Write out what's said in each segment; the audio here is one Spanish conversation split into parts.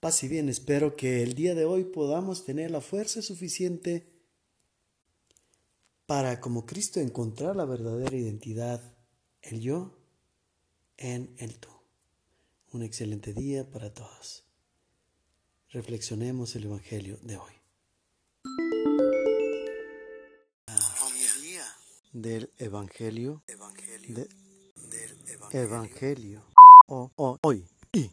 Paz y bien, espero que el día de hoy podamos tener la fuerza suficiente para, como Cristo, encontrar la verdadera identidad, el yo en el tú. Un excelente día para todos. Reflexionemos el Evangelio de hoy. Del Evangelio, Evangelio del Evangelio, Evangelio o, o, hoy. Y.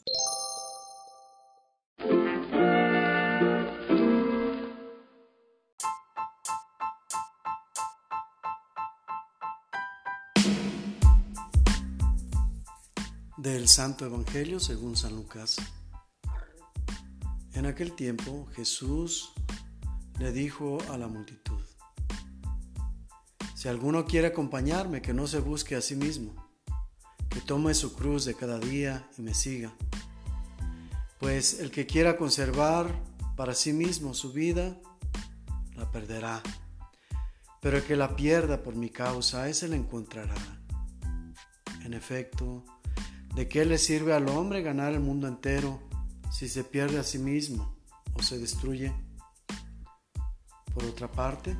Del Santo Evangelio según San Lucas. En aquel tiempo Jesús le dijo a la multitud, Si alguno quiere acompañarme, que no se busque a sí mismo, que tome su cruz de cada día y me siga. Pues el que quiera conservar para sí mismo su vida, la perderá. Pero el que la pierda por mi causa, ese la encontrará. En efecto, ¿De qué le sirve al hombre ganar el mundo entero si se pierde a sí mismo o se destruye? Por otra parte,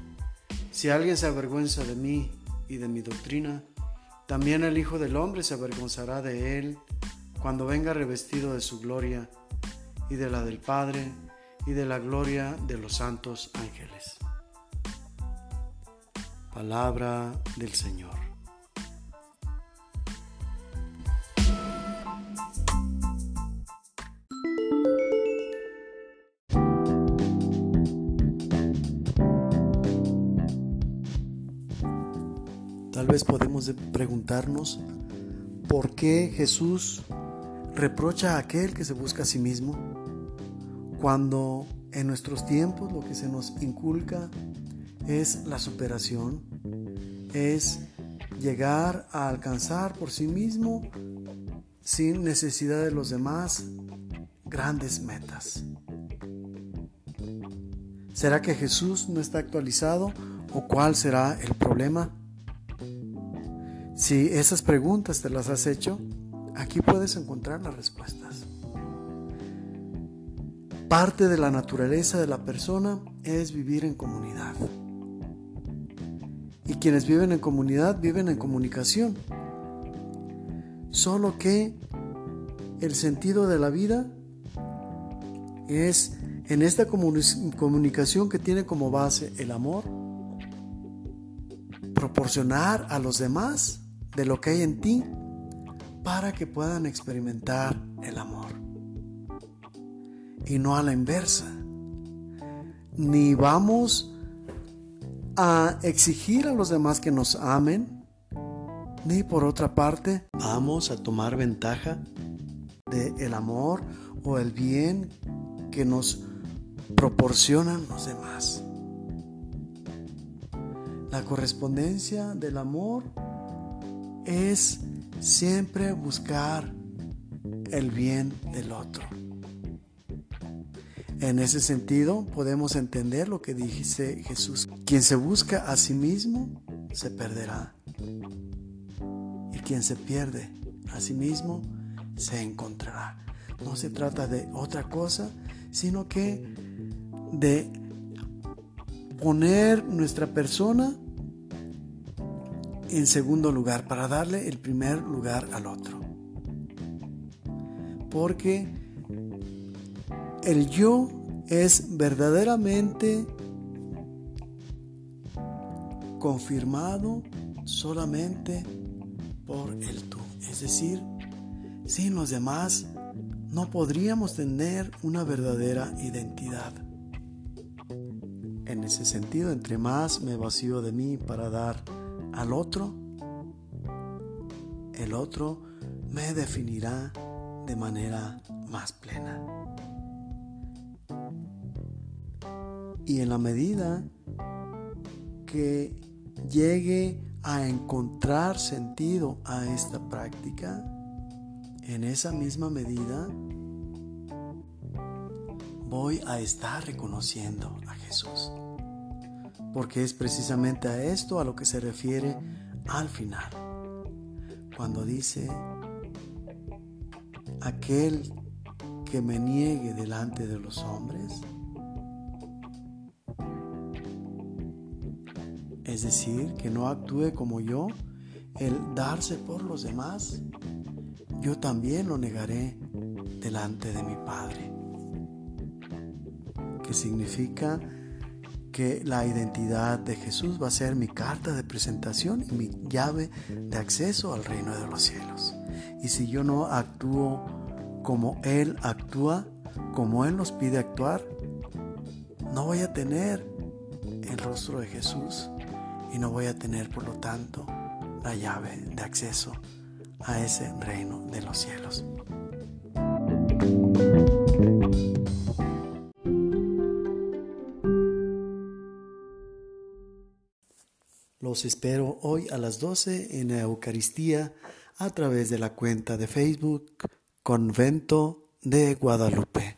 si alguien se avergüenza de mí y de mi doctrina, también el Hijo del Hombre se avergonzará de él cuando venga revestido de su gloria y de la del Padre y de la gloria de los santos ángeles. Palabra del Señor. Tal vez podemos preguntarnos por qué Jesús reprocha a aquel que se busca a sí mismo cuando en nuestros tiempos lo que se nos inculca es la superación, es llegar a alcanzar por sí mismo sin necesidad de los demás grandes metas. ¿Será que Jesús no está actualizado o cuál será el problema? Si esas preguntas te las has hecho, aquí puedes encontrar las respuestas. Parte de la naturaleza de la persona es vivir en comunidad. Y quienes viven en comunidad viven en comunicación. Solo que el sentido de la vida es en esta comunicación que tiene como base el amor, proporcionar a los demás de lo que hay en ti para que puedan experimentar el amor. Y no a la inversa. Ni vamos a exigir a los demás que nos amen, ni por otra parte vamos a tomar ventaja del el amor o el bien que nos proporcionan los demás. La correspondencia del amor es siempre buscar el bien del otro. En ese sentido, podemos entender lo que dice Jesús. Quien se busca a sí mismo, se perderá. Y quien se pierde a sí mismo, se encontrará. No se trata de otra cosa, sino que de poner nuestra persona en segundo lugar, para darle el primer lugar al otro. Porque el yo es verdaderamente confirmado solamente por el tú. Es decir, sin los demás no podríamos tener una verdadera identidad. En ese sentido, entre más me vacío de mí para dar al otro, el otro me definirá de manera más plena. Y en la medida que llegue a encontrar sentido a esta práctica, en esa misma medida voy a estar reconociendo a Jesús porque es precisamente a esto a lo que se refiere al final, cuando dice, aquel que me niegue delante de los hombres? Es decir, que no actúe como yo, el darse por los demás, yo también lo negaré delante de mi Padre. Que significa que la identidad de Jesús va a ser mi carta de presentación y mi llave de acceso al reino de los cielos. Y si yo no actúo como Él actúa, como Él nos pide actuar, no voy a tener el rostro de Jesús y no voy a tener, por lo tanto, la llave de acceso a ese reino de los cielos. Los espero hoy a las 12 en la Eucaristía a través de la cuenta de Facebook Convento de Guadalupe.